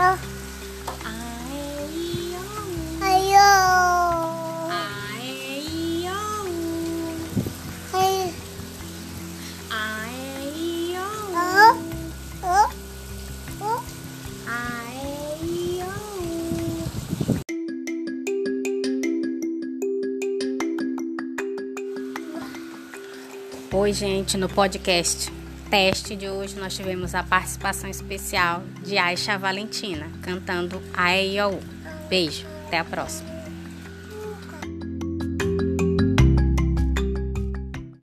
Ah. Oi, gente, no podcast teste de hoje nós tivemos a participação especial de Aisha Valentina cantando A, E, I, O, U. Beijo, até a próxima.